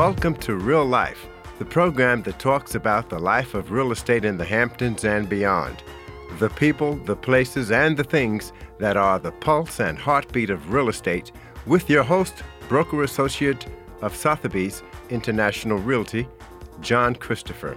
Welcome to Real Life, the program that talks about the life of real estate in the Hamptons and beyond. The people, the places, and the things that are the pulse and heartbeat of real estate, with your host, broker associate of Sotheby's International Realty, John Christopher.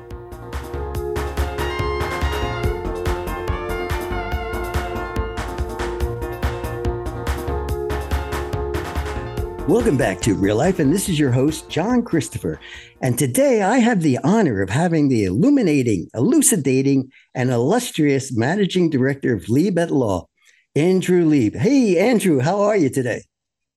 Welcome back to Real Life, and this is your host, John Christopher. And today I have the honor of having the illuminating, elucidating, and illustrious managing director of Lieb at Law, Andrew Lieb. Hey, Andrew, how are you today?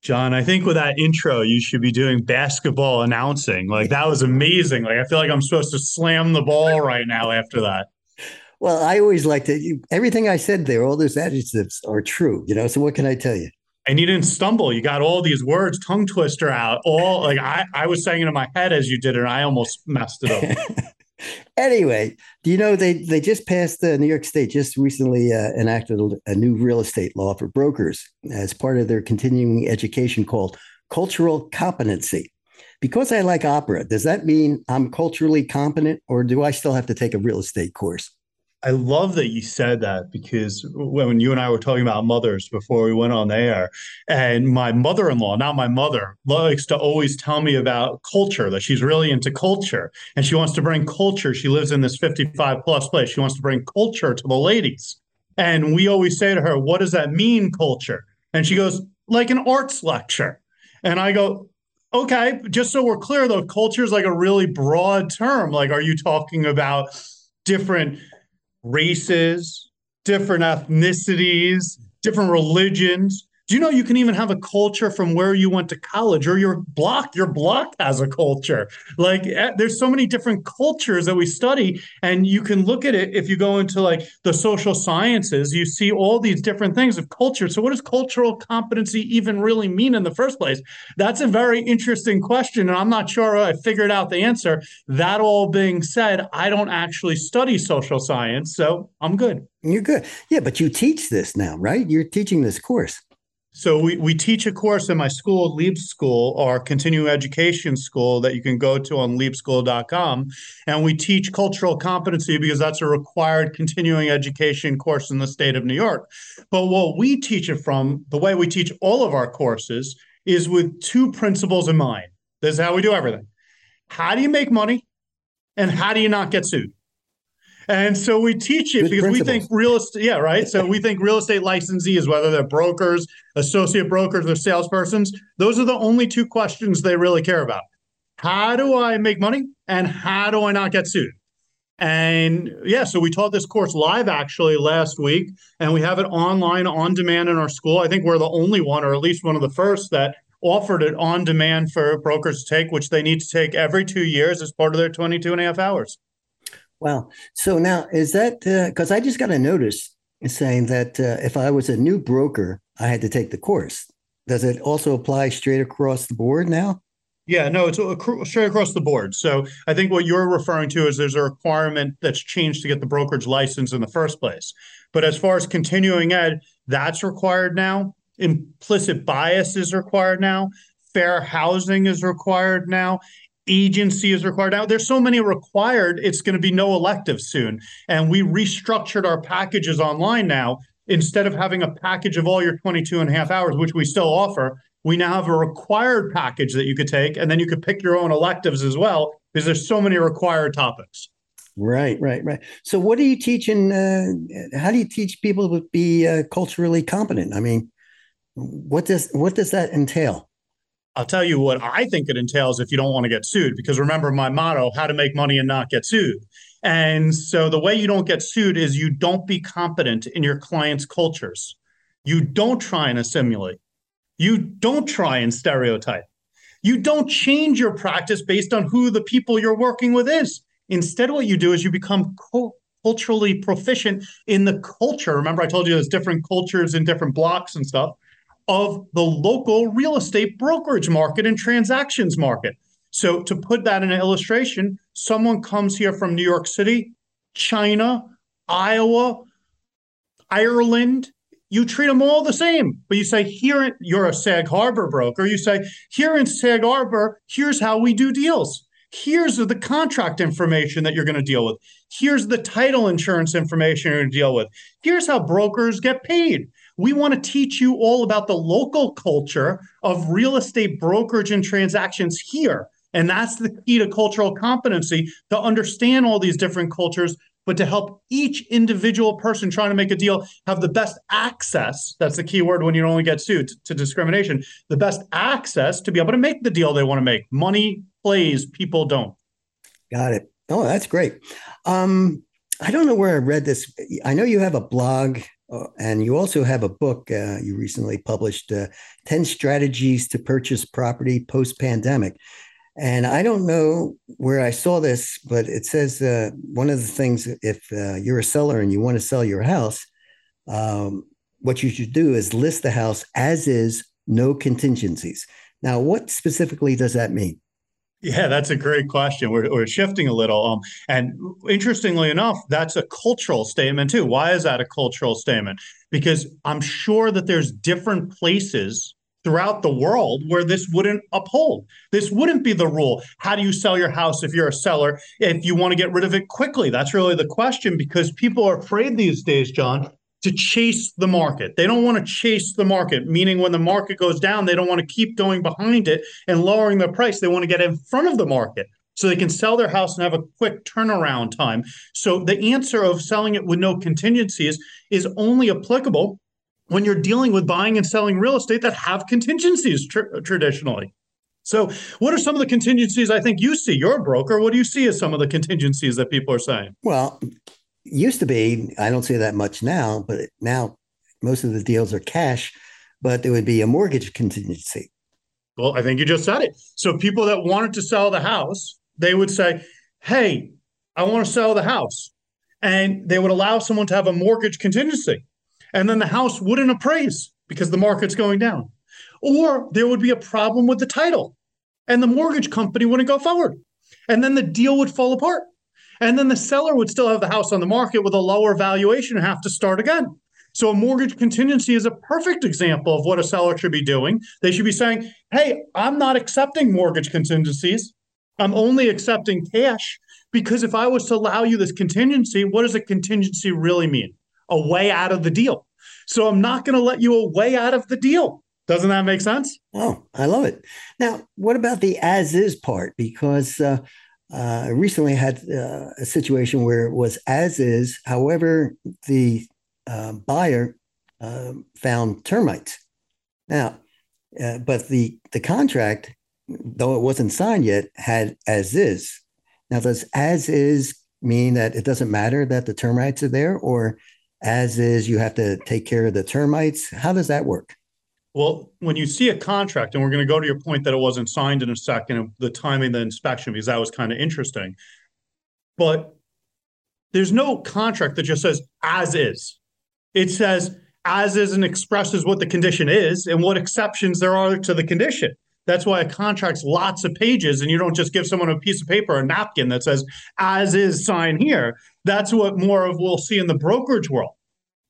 John, I think with that intro, you should be doing basketball announcing. Like that was amazing. Like I feel like I'm supposed to slam the ball right now after that. Well, I always like to, everything I said there, all those adjectives are true, you know. So what can I tell you? And you didn't stumble. You got all these words, tongue twister out. All like I, I was saying it in my head as you did it, and I almost messed it up. anyway, do you know they they just passed uh, New York State just recently uh, enacted a, a new real estate law for brokers as part of their continuing education called cultural competency. Because I like opera, does that mean I'm culturally competent, or do I still have to take a real estate course? I love that you said that because when you and I were talking about mothers before we went on air, and my mother in law, not my mother, likes to always tell me about culture, that she's really into culture and she wants to bring culture. She lives in this 55 plus place. She wants to bring culture to the ladies. And we always say to her, What does that mean, culture? And she goes, Like an arts lecture. And I go, Okay, just so we're clear though, culture is like a really broad term. Like, are you talking about different races, different ethnicities, different religions. Do you know you can even have a culture from where you went to college or your block? Your block has a culture. Like eh, there's so many different cultures that we study, and you can look at it if you go into like the social sciences, you see all these different things of culture. So, what does cultural competency even really mean in the first place? That's a very interesting question, and I'm not sure I figured out the answer. That all being said, I don't actually study social science, so I'm good. You're good. Yeah, but you teach this now, right? You're teaching this course. So we, we teach a course in my school, Lieb School, our continuing education school that you can go to on liebschool.com. And we teach cultural competency because that's a required continuing education course in the state of New York. But what we teach it from, the way we teach all of our courses, is with two principles in mind. This is how we do everything. How do you make money? And how do you not get sued? And so we teach it Good because principles. we think real estate, yeah, right. So we think real estate licensees, whether they're brokers, associate brokers, or salespersons, those are the only two questions they really care about. How do I make money and how do I not get sued? And yeah, so we taught this course live actually last week, and we have it online on demand in our school. I think we're the only one, or at least one of the first, that offered it on demand for brokers to take, which they need to take every two years as part of their 22 and a half hours. Wow. So now is that because uh, I just got a notice saying that uh, if I was a new broker, I had to take the course. Does it also apply straight across the board now? Yeah, no, it's straight across the board. So I think what you're referring to is there's a requirement that's changed to get the brokerage license in the first place. But as far as continuing ed, that's required now. Implicit bias is required now. Fair housing is required now agency is required. Now there's so many required it's going to be no elective soon. And we restructured our packages online now. Instead of having a package of all your 22 and a half hours which we still offer we now have a required package that you could take and then you could pick your own electives as well because there's so many required topics. Right right right. So what do you teaching uh, how do you teach people to be uh, culturally competent? I mean what does what does that entail I'll tell you what I think it entails if you don't want to get sued. Because remember my motto how to make money and not get sued. And so the way you don't get sued is you don't be competent in your client's cultures. You don't try and assimilate. You don't try and stereotype. You don't change your practice based on who the people you're working with is. Instead, what you do is you become co- culturally proficient in the culture. Remember, I told you there's different cultures in different blocks and stuff of the local real estate brokerage market and transactions market. So, to put that in an illustration, someone comes here from New York City, China, Iowa, Ireland, you treat them all the same. But you say, here, you're a Sag Harbor broker. You say, here in Sag Harbor, here's how we do deals. Here's the contract information that you're going to deal with. Here's the title insurance information you're going to deal with. Here's how brokers get paid. We want to teach you all about the local culture of real estate brokerage and transactions here. And that's the key to cultural competency to understand all these different cultures but to help each individual person trying to make a deal have the best access that's the key word when you only get sued to discrimination the best access to be able to make the deal they want to make. Money plays people don't. Got it. Oh that's great. Um, i don't know where i read this. I know you have a blog uh, and you also have a book uh, you recently published uh, 10 strategies to purchase property post pandemic and I don't know where I saw this, but it says uh, one of the things if you're a seller and you want to sell your house, um, what you should do is list the house as is, no contingencies. Now, what specifically does that mean? Yeah, that's a great question. We're, we're shifting a little. Um, and interestingly enough, that's a cultural statement too. Why is that a cultural statement? Because I'm sure that there's different places throughout the world where this wouldn't uphold. This wouldn't be the rule. How do you sell your house if you're a seller? If you want to get rid of it quickly, that's really the question because people are afraid these days, John, to chase the market. They don't want to chase the market, meaning when the market goes down, they don't want to keep going behind it and lowering the price. They want to get in front of the market so they can sell their house and have a quick turnaround time. So the answer of selling it with no contingencies is only applicable when you're dealing with buying and selling real estate that have contingencies tr- traditionally. So, what are some of the contingencies I think you see? You're a broker. What do you see as some of the contingencies that people are saying? Well, used to be, I don't see that much now, but now most of the deals are cash, but there would be a mortgage contingency. Well, I think you just said it. So, people that wanted to sell the house, they would say, Hey, I want to sell the house. And they would allow someone to have a mortgage contingency and then the house wouldn't appraise because the market's going down. Or there would be a problem with the title and the mortgage company wouldn't go forward. And then the deal would fall apart. And then the seller would still have the house on the market with a lower valuation and have to start again. So a mortgage contingency is a perfect example of what a seller should be doing. They should be saying, hey, I'm not accepting mortgage contingencies. I'm only accepting cash because if I was to allow you this contingency, what does a contingency really mean? A way out of the deal. So I'm not going to let you a way out of the deal. Doesn't that make sense? Oh, I love it. Now, what about the as is part? Because uh, I recently had uh, a situation where it was as is. However, the uh, buyer um, found termites. Now, uh, but the the contract, though it wasn't signed yet, had as is. Now, does as is mean that it doesn't matter that the termites are there, or as is you have to take care of the termites how does that work well when you see a contract and we're going to go to your point that it wasn't signed in a second the timing the inspection because that was kind of interesting but there's no contract that just says as is it says as is and expresses what the condition is and what exceptions there are to the condition that's why a contract's lots of pages, and you don't just give someone a piece of paper, or a napkin that says "as is" sign here. That's what more of we'll see in the brokerage world.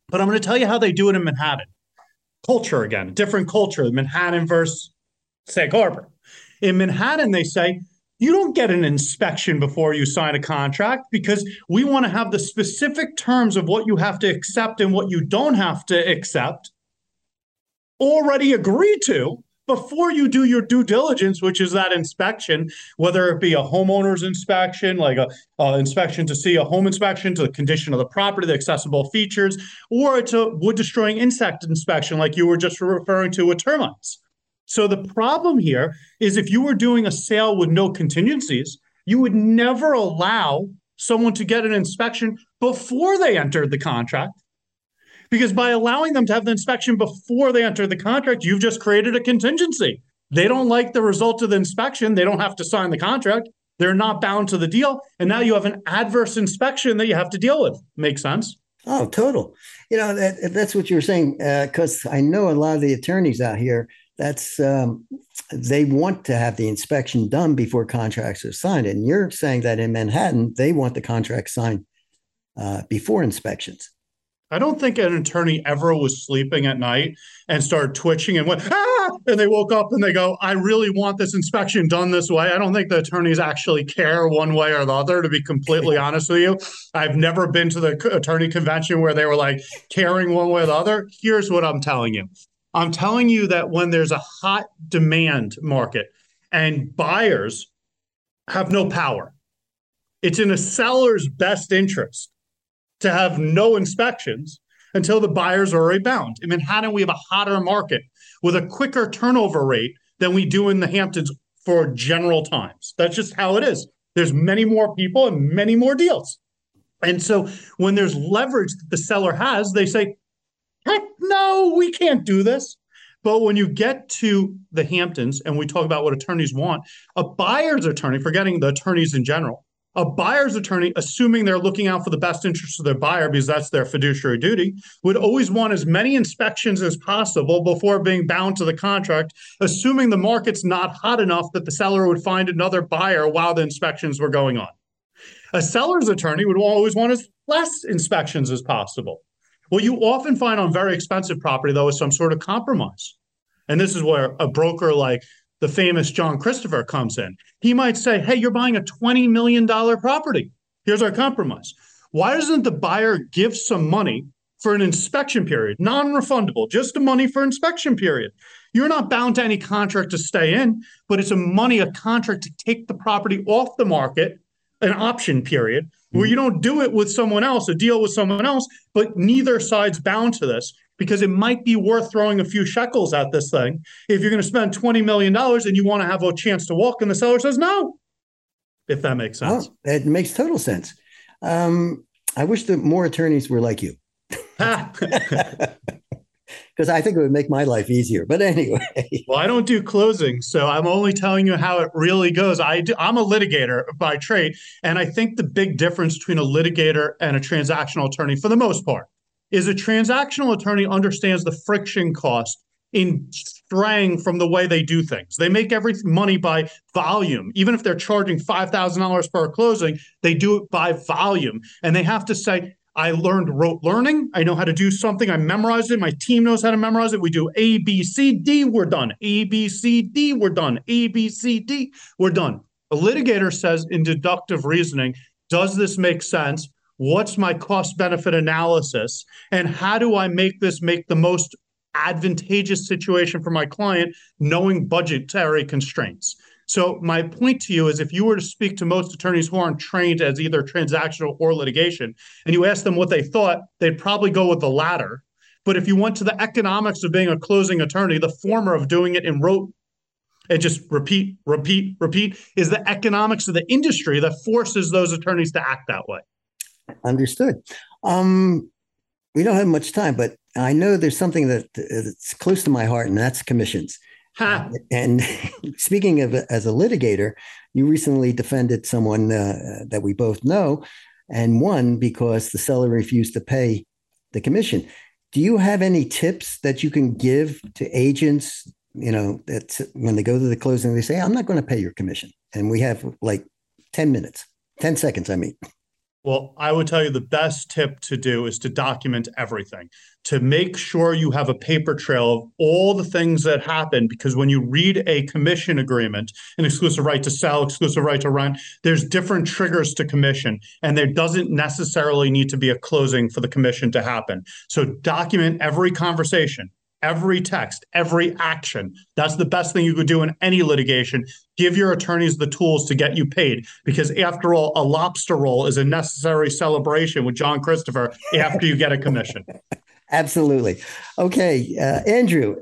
But I'm going to tell you how they do it in Manhattan. Culture again, different culture. Manhattan versus Sag Harbor. In Manhattan, they say you don't get an inspection before you sign a contract because we want to have the specific terms of what you have to accept and what you don't have to accept already agreed to before you do your due diligence, which is that inspection, whether it be a homeowner's inspection, like a, a, inspection to see a home inspection to the condition of the property, the accessible features, or it's a wood destroying insect inspection, like you were just referring to with termites. So the problem here is if you were doing a sale with no contingencies, you would never allow someone to get an inspection before they entered the contract because by allowing them to have the inspection before they enter the contract, you've just created a contingency. They don't like the result of the inspection. They don't have to sign the contract. They're not bound to the deal. And now you have an adverse inspection that you have to deal with. Makes sense? Oh, total. You know, that, that's what you're saying. Because uh, I know a lot of the attorneys out here, that's um, they want to have the inspection done before contracts are signed. And you're saying that in Manhattan, they want the contract signed uh, before inspections. I don't think an attorney ever was sleeping at night and started twitching and went, ah, and they woke up and they go, I really want this inspection done this way. I don't think the attorneys actually care one way or the other, to be completely honest with you. I've never been to the attorney convention where they were like caring one way or the other. Here's what I'm telling you I'm telling you that when there's a hot demand market and buyers have no power, it's in a seller's best interest to have no inspections until the buyers are already bound. In Manhattan, we have a hotter market with a quicker turnover rate than we do in the Hamptons for general times. That's just how it is. There's many more people and many more deals. And so when there's leverage that the seller has, they say, heck no, we can't do this. But when you get to the Hamptons and we talk about what attorneys want, a buyer's attorney, forgetting the attorneys in general, a buyer's attorney, assuming they're looking out for the best interests of their buyer because that's their fiduciary duty, would always want as many inspections as possible before being bound to the contract, assuming the market's not hot enough that the seller would find another buyer while the inspections were going on. A seller's attorney would always want as less inspections as possible. What you often find on very expensive property, though, is some sort of compromise. And this is where a broker like the famous John Christopher comes in. He might say, Hey, you're buying a $20 million property. Here's our compromise. Why doesn't the buyer give some money for an inspection period, non refundable, just the money for inspection period? You're not bound to any contract to stay in, but it's a money, a contract to take the property off the market, an option period, where mm-hmm. you don't do it with someone else, a deal with someone else, but neither side's bound to this because it might be worth throwing a few shekels at this thing if you're going to spend $20 million and you want to have a chance to walk and the seller says no if that makes sense well, it makes total sense um, i wish that more attorneys were like you because I think it would make my life easier. But anyway. Well, I don't do closing, so I'm only telling you how it really goes. I do, I'm a litigator by trade, and I think the big difference between a litigator and a transactional attorney, for the most part, is a transactional attorney understands the friction cost in straying from the way they do things. They make every money by volume. Even if they're charging $5,000 per closing, they do it by volume. And they have to say, I learned rote learning. I know how to do something. I memorized it. My team knows how to memorize it. We do A, B, C, D, we're done. A, B, C, D, we're done. A, B, C, D, we're done. A litigator says in deductive reasoning, does this make sense? What's my cost benefit analysis? And how do i make this make the most advantageous situation for my client knowing budgetary constraints? So my point to you is if you were to speak to most attorneys who aren't trained as either transactional or litigation and you ask them what they thought they'd probably go with the latter. But if you went to the economics of being a closing attorney the former of doing it in rote and just repeat repeat repeat is the economics of the industry that forces those attorneys to act that way Understood. Um, we don't have much time, but I know there's something that that's close to my heart, and that's commissions. Huh. And speaking of as a litigator, you recently defended someone uh, that we both know, and won because the seller refused to pay the commission. Do you have any tips that you can give to agents? You know, that when they go to the closing, they say, "I'm not going to pay your commission," and we have like ten minutes, ten seconds. I mean. Well, I would tell you the best tip to do is to document everything, to make sure you have a paper trail of all the things that happen. Because when you read a commission agreement, an exclusive right to sell, exclusive right to rent, there's different triggers to commission, and there doesn't necessarily need to be a closing for the commission to happen. So document every conversation every text, every action. That's the best thing you could do in any litigation. Give your attorneys the tools to get you paid because, after all, a lobster roll is a necessary celebration with John Christopher after you get a commission. Absolutely. Okay, uh, Andrew,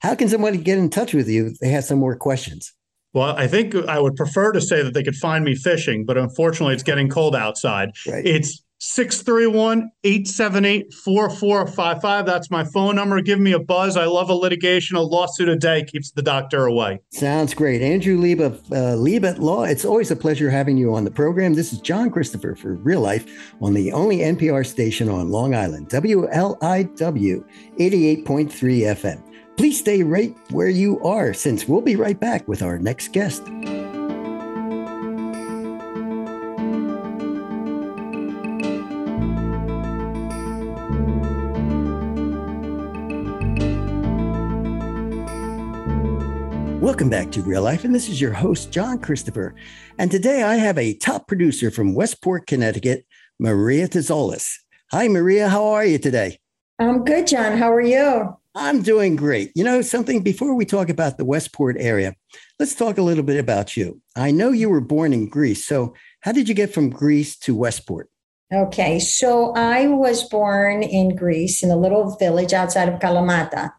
how can somebody get in touch with you if they have some more questions? Well, I think I would prefer to say that they could find me fishing, but unfortunately, it's getting cold outside. Right. It's 631 878 4455. That's my phone number. Give me a buzz. I love a litigation. A lawsuit a day keeps the doctor away. Sounds great. Andrew Lieb of uh, Lieb at Law. It's always a pleasure having you on the program. This is John Christopher for Real Life on the only NPR station on Long Island, WLIW 88.3 FM. Please stay right where you are since we'll be right back with our next guest. Welcome back to Real Life, and this is your host, John Christopher. And today I have a top producer from Westport, Connecticut, Maria Tziolis. Hi, Maria. How are you today? I'm good, John. How are you? I'm doing great. You know, something before we talk about the Westport area, let's talk a little bit about you. I know you were born in Greece. So, how did you get from Greece to Westport? Okay, so I was born in Greece in a little village outside of Kalamata.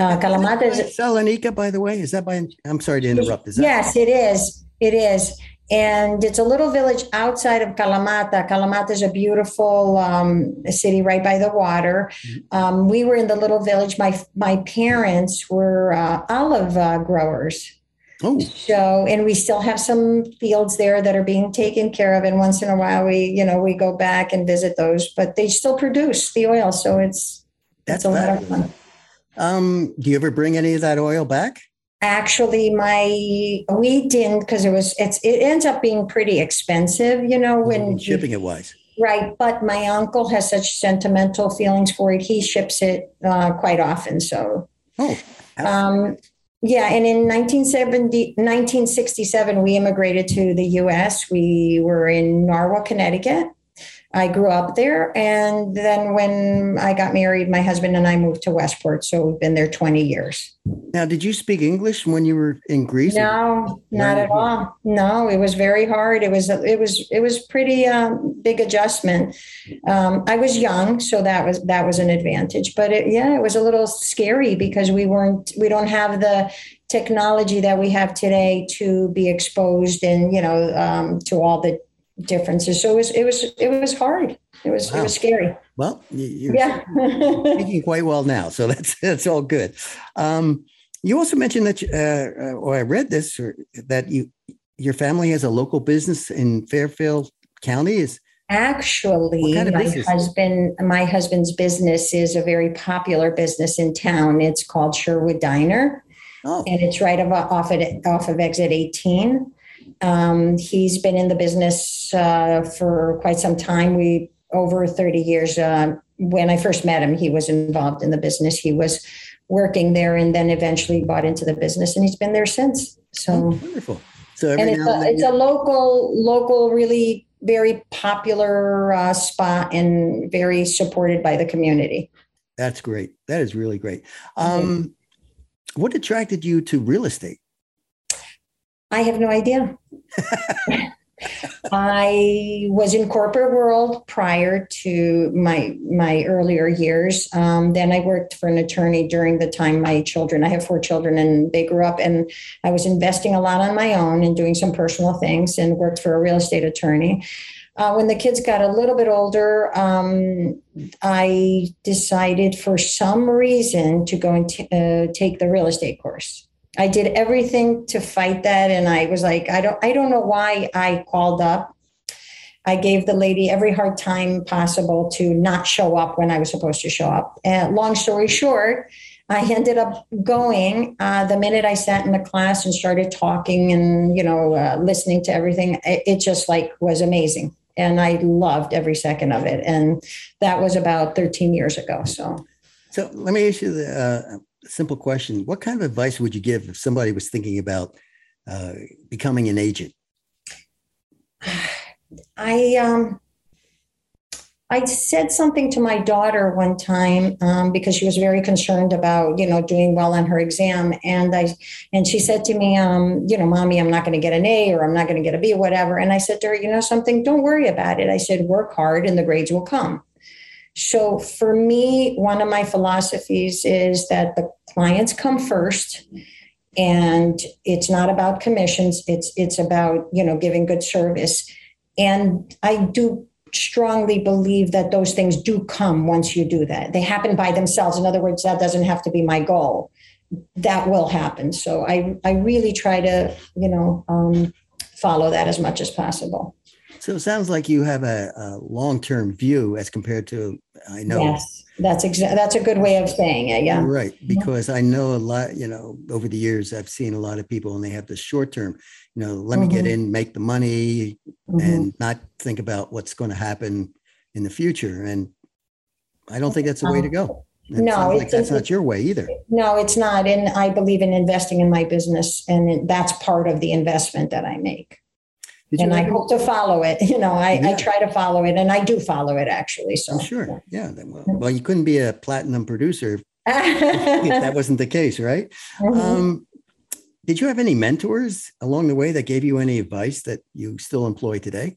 Uh, Kalamata is Salonika, by the way. Is that by? I'm sorry to interrupt. Is that yes, it is. It is, and it's a little village outside of Kalamata. Kalamata is a beautiful um, city right by the water. Mm-hmm. Um, we were in the little village. My my parents were uh, olive uh, growers. Oh. So, and we still have some fields there that are being taken care of. And once in a while, we, you know, we go back and visit those, but they still produce the oil. So it's, that's, a lot of fun. Um, do you ever bring any of that oil back? Actually, my we didn't because it was it's it ends up being pretty expensive, you know, when mm-hmm. shipping it wise. Right, but my uncle has such sentimental feelings for it. He ships it uh, quite often, so. Oh. Um, yeah, and in 1970, 1967, we immigrated to the US. We were in Norwalk, Connecticut. I grew up there. And then when I got married, my husband and I moved to Westport. So we've been there 20 years. Now, did you speak English when you were in Greece? No, not at all. No, it was very hard. It was, it was, it was pretty um, big adjustment. Um, I was young, so that was, that was an advantage, but it, yeah, it was a little scary because we weren't, we don't have the technology that we have today to be exposed and, you know, um, to all the differences. So it was it was it was hard. It was wow. it was scary. Well, you're yeah, speaking quite well now, so that's that's all good. Um, you also mentioned that, uh, uh, or I read this, or that you your family has a local business in Fairfield County. Is actually kind of my business? husband my husband's business is a very popular business in town. It's called Sherwood Diner. Oh. And it's right off, off, of, off of exit 18. Um, he's been in the business uh, for quite some time. We over 30 years. Uh, when I first met him, he was involved in the business. He was working there, and then eventually bought into the business, and he's been there since. So oh, wonderful. So and it's, a, it's a local, local, really very popular uh, spot, and very supported by the community. That's great. That is really great. Um, mm-hmm. What attracted you to real estate? I have no idea. I was in corporate world prior to my my earlier years. Um, then I worked for an attorney during the time my children. I have four children, and they grew up, and I was investing a lot on my own and doing some personal things, and worked for a real estate attorney. Uh, when the kids got a little bit older, um, I decided for some reason to go and t- uh, take the real estate course. I did everything to fight that. And I was like, I don't, I don't know why I called up. I gave the lady every hard time possible to not show up when I was supposed to show up. And long story short, I ended up going uh, the minute I sat in the class and started talking and you know uh, listening to everything. It, it, just like was amazing, and I loved every second of it. And that was about 13 years ago. So, so let me ask you the, uh, simple question what kind of advice would you give if somebody was thinking about uh, becoming an agent i um I said something to my daughter one time um, because she was very concerned about, you know, doing well on her exam, and I, and she said to me, um, you know, mommy, I'm not going to get an A or I'm not going to get a B, or whatever. And I said to her, you know, something, don't worry about it. I said, work hard, and the grades will come. So for me, one of my philosophies is that the clients come first and it's not about commissions it's it's about you know giving good service. And i do strongly believe that those things do come once you do that. They happen by themselves. In other words that doesn't have to be my goal. That will happen. So i i really try to you know um, follow that as much as possible so it sounds like you have a, a long-term view as compared to I know. Yes, that's exactly that's a good way of saying it. Yeah. Right, because I know a lot. You know, over the years, I've seen a lot of people, and they have the short-term. You know, let mm-hmm. me get mm-hmm. in, make the money, mm-hmm. and not think about what's going to happen in the future. And I don't think that's the way to go. It No, like it's- that's not your way either. No, it's not. And I believe in investing in my business, and that's part of the investment that I make. Did And I hope to follow it. You know, I, I try to follow it, and I do follow it actually. So Oh, sure. Yeah. Well, well, you couldn't be a platinum producer if that wasn't the case, right? Mhm. Um, did you have any mentors along the way that gave you any advice that you still employ today?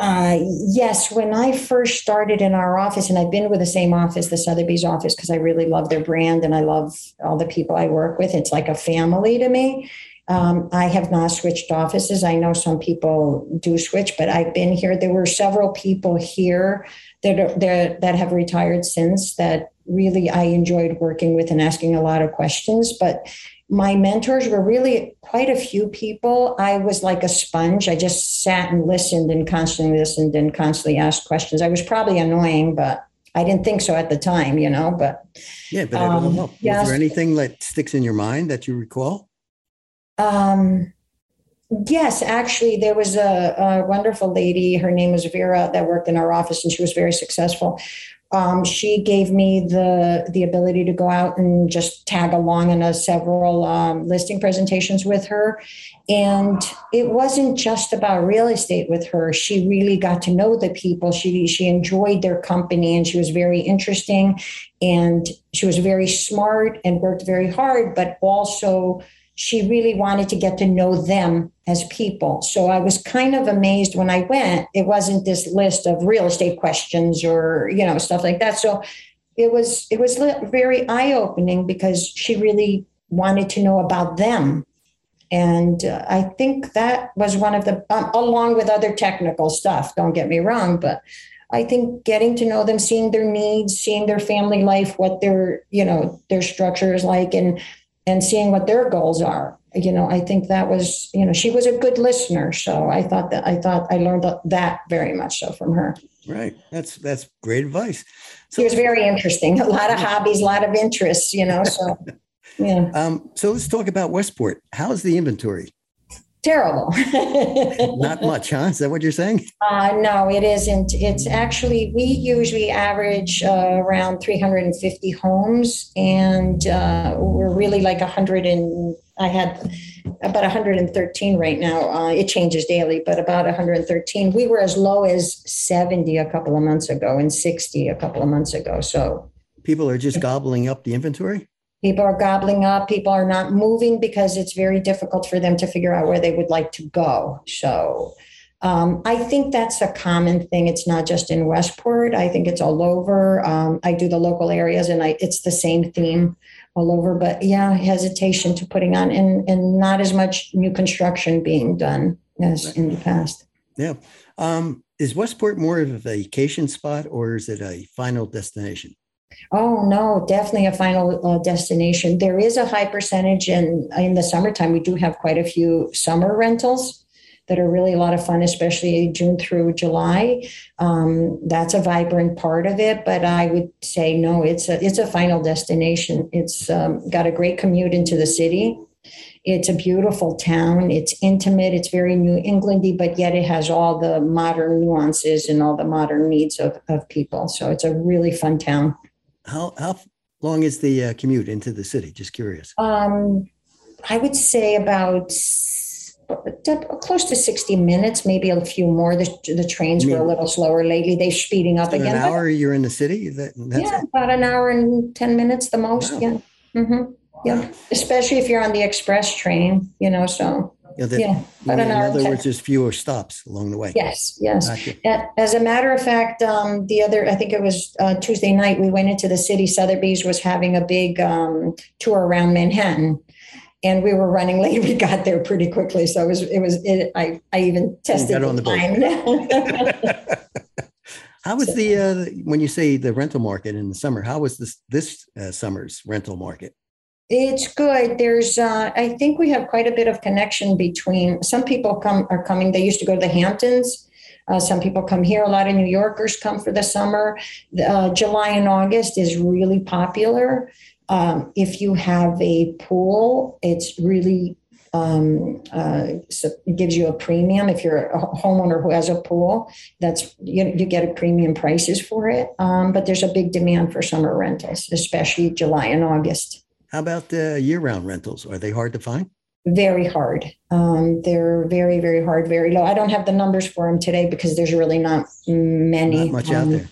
Uh, yes, when I first started in our office, and I've been with the same office, the Sotheby's office, because I really love their brand and I love all the people I work with. It's like a family to me. Um, I have not switched offices. I know some people do switch, but I've been here. There were several people here that are that, that have retired since that really I enjoyed working with and asking a lot of questions. But my mentors were really quite a few people. I was like a sponge. I just sat and listened and constantly listened and constantly asked questions. I was probably annoying, but I didn't think so at the time, you know. But Yeah, but it all Um. Was there anything that sticks in your mind that you recall? Um, yes, actually, there was a, a wonderful lady. Her name was Vera that worked in our office, and she was very successful. Um, she gave me the the ability to go out and just tag along in a several um, listing presentations with her, and it wasn't just about real estate with her. She really got to know the people. She she enjoyed their company, and she was very interesting, and she was very smart and worked very hard, but also she really wanted to get to know them as people. So I was kind of amazed when I went. It wasn't this list of real estate questions or you know stuff like that. So it was it was very eye opening because she really wanted to know about them. And uh, I think that was one of the, um, along with other technical stuff, don't get me wrong, but I think getting to know them, seeing their needs, seeing their family life, what their, you know, their structure is like, and and seeing what their goals are. You know, I think that was, you know, she was a good listener. So I thought that I thought I learned that very much so from her. Right. That's that's great advice. She was very interesting. A lot of hobbies, a lot of interests, you know. So yeah. Um, so let's talk about Westport. How's the inventory? Terrible. Not much, huh? Is that what you're saying? Uh, no, it isn't. It's actually, we usually average uh, around 350 homes, and uh, we're really like 100 and I had about 113 right now. Uh, it changes daily, but about 113. We were as low as 70 a couple of months ago and 60 a couple of months ago. So People are just gobbling up the inventory. People are gobbling up. People are not moving because it's very difficult for them to figure out where they would like to go. So um, I think that's a common thing. It's not just in Westport. I think it's all over. Um, I do the local areas, and I, it's the same theme all over. But yeah, hesitation to putting on, and and not as much new construction being done as in the past. Yeah. Um, is Westport more of a vacation spot or is it a final destination? Oh no, definitely a final uh, destination. There is a high percentage, and in, in the summertime, we do have quite a few summer rentals that are really a lot of fun, especially June through July. Um, that's a vibrant part of it, but I would say no, it's a it's a final destination. It's um, got a great commute into the city. It's a beautiful town. It's intimate. It's very New Englandy, but yet it has all the modern nuances and all the modern needs of, of people. So it's a really fun town. How how long is the uh, commute into the city? Just curious. Um, I would say about close to 60 minutes, maybe a few more. The, the trains were a little slower lately. They're speeding up In again. an but- hour you're in the city. That, that's yeah, about an hour and 10 minutes the most. Wow. Yeah. hmm Yeah. Especially if you're on the express train, you know, so know, that- yeah, in an hour. other 10 words, there's fewer stops along the way. Yes, yes. Gotcha. A- As a matter of fact, um, the other, I think it was uh, Tuesday night, we went into the city. Sotheby's was having a big um, tour around Manhattan, and we were running late. We got there pretty quickly, so it was, it was. It, I, I even tested got on the boat. time. How was the uh, when you say the rental market in the summer? How was this this uh, summer's rental market? It's good. There's, uh, I think we have quite a bit of connection between some people come are coming. They used to go to the Hamptons. Uh, some people come here. A lot of New Yorkers come for the summer. Uh, July and August is really popular. Um, if you have a pool, it's really um, uh, so gives you a premium if you're a homeowner who has a pool. That's you, you get a premium prices for it. Um, but there's a big demand for summer rentals, especially July and August. How about the year-round rentals? Are they hard to find? Very hard. Um, they're very, very hard, very low. I don't have the numbers for them today because there's really not many. Not much out um, there.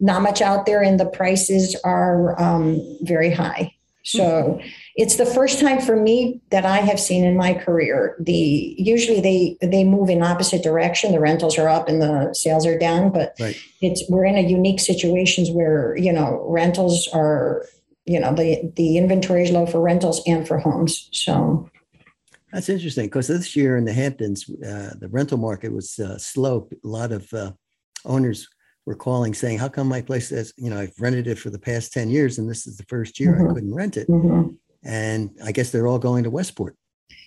Not much out there, and the prices are um, very high. So it's the first time for me that I have seen in my career. The usually they they move in opposite direction. The rentals are up and the sales are down, but Right. it's we're in a unique situations where you know rentals are you know the the inventory is low for rentals and for homes. So That's interesting because this year in the Hamptons, uh, the rental market was uh, slow. A lot of uh, owners were calling saying, "How come my place says you know I've rented it for the past ten years and this is the first year I Mhm. couldn't rent it?" mhm. And I guess they're all going to Westport.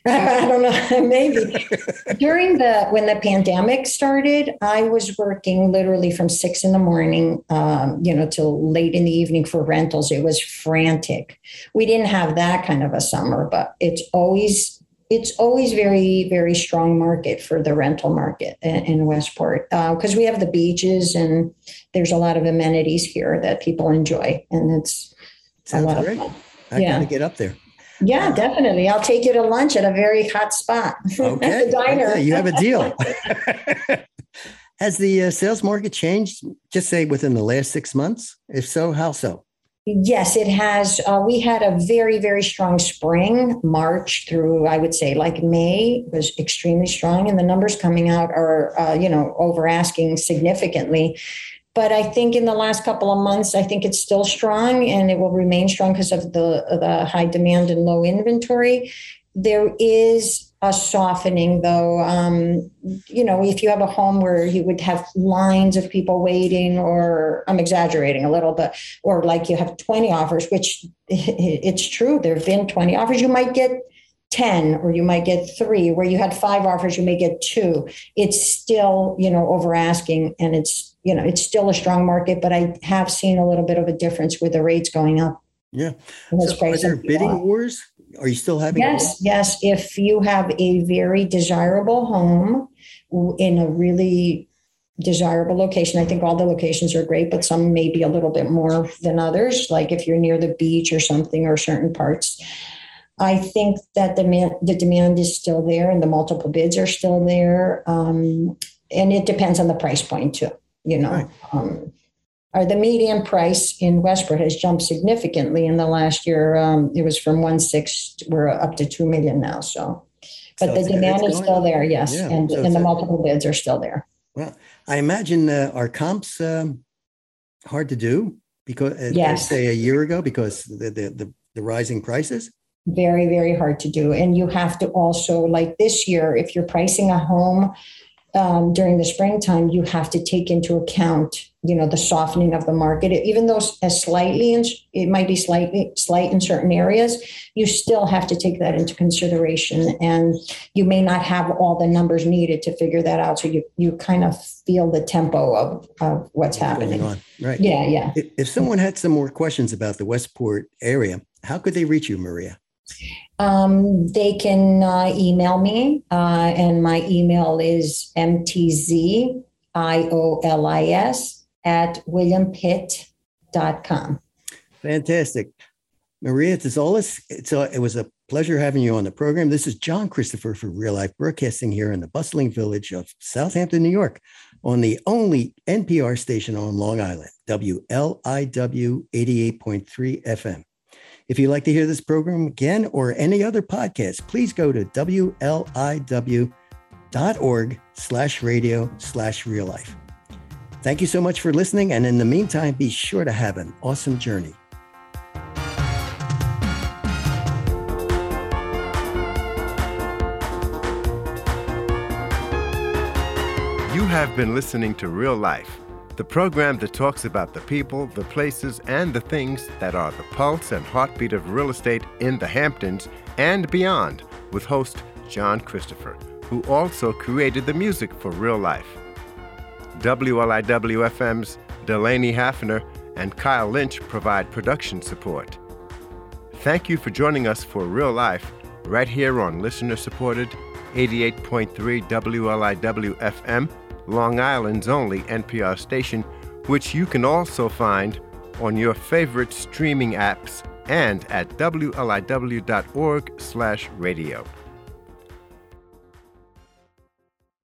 I don't know, maybe. During the when the pandemic started, I was working literally from six in the morning, um, you know, till late in the evening for rentals. It was frantic. We didn't have that kind of a summer, but it's always it's always very very strong market for the rental market in, in Westport because we have the beaches and there's a lot of amenities here that people enjoy, and it's a Sounds lot of fun. I Yeah. gotta get up there. Yeah, definitely. I'll take you to lunch at a very hot spot. Okay, the diner. okay, you have a deal. Has the uh, sales market changed? Just say within the last six months. If so, how so? Yes, it has. Uh, we had a very, very strong spring, March through, I would say, like May was extremely strong, and the numbers coming out are, uh, you know, over asking significantly. But I think in the last couple of months, I think it's still strong, and it will remain strong because of the the high demand and low inventory. There is a softening, though. Um, you know, if you have a home where you would have lines of people waiting, or I'm exaggerating a little, but or like you have 20 offers, which it's true, there have been 20 offers, you might get 10 or you might get three. Where you had five offers, you may get two. It's still, you know, over asking and it's, you know, it's still a strong market, but I have seen a little bit of a difference with the rates going up. Yeah. So are there bidding up. wars? Are you still having? Yes, yes. If you have a very desirable home in a really desirable location, I think all the locations are great, but some may be a little bit more than others. Like if you're near the beach or something, or certain parts. I think that the demand, the demand is still there, and the multiple bids are still there. Um, and it depends on the price point too. You know, Right. um, or the median price in Westport has jumped significantly in the last year. Um, it was from one six, we're up to two million now. So, but So the demand is still there, yes, Yeah, and so and the multiple bids are still there. Well, I imagine uh, are comps um, hard to do because uh, Yes. say a year ago because the the, the, the rising prices. very very hard to do and you have to also like this year if you're pricing a home um, during the springtime you have to take into account you know the softening of the market even though as slightly in, it might be slightly slight in certain areas you still have to take that into consideration and you may not have all the numbers needed to figure that out so you you kind of feel the tempo of, of what's happening. Right. yeah yeah if someone had some more questions about the Westport area, how could they reach you, Maria? Um, they can uh, email me, uh, and my email is mtziolis at williampitt.com. Fantastic. Maria Tziolis, it's a, it was a pleasure having you on the program. This is John Christopher for Real Life Broadcasting here in the bustling village of Southampton, New York, on the only NPR station on Long Island, WLIW 88.3 FM. If you'd like to hear this program again or any other podcast, please go to WLIW.org slash radio slash real life. Thank you so much for listening. And in the meantime, be sure to have an awesome journey. You have been listening to Real Life, the program that talks about the people, the places, and the things that are the pulse and heartbeat of real estate in the Hamptons and beyond, with host John Christopher, who also created the music for Real Life. WLIW FM's Delaney Hafner and Kyle Lynch provide production support. Thank you for joining us for Real Life. right here on listener supported 88.3 WLIW FM, Long Island's only NPR station, which you can also find on your favorite streaming apps and at wliw.org/radio.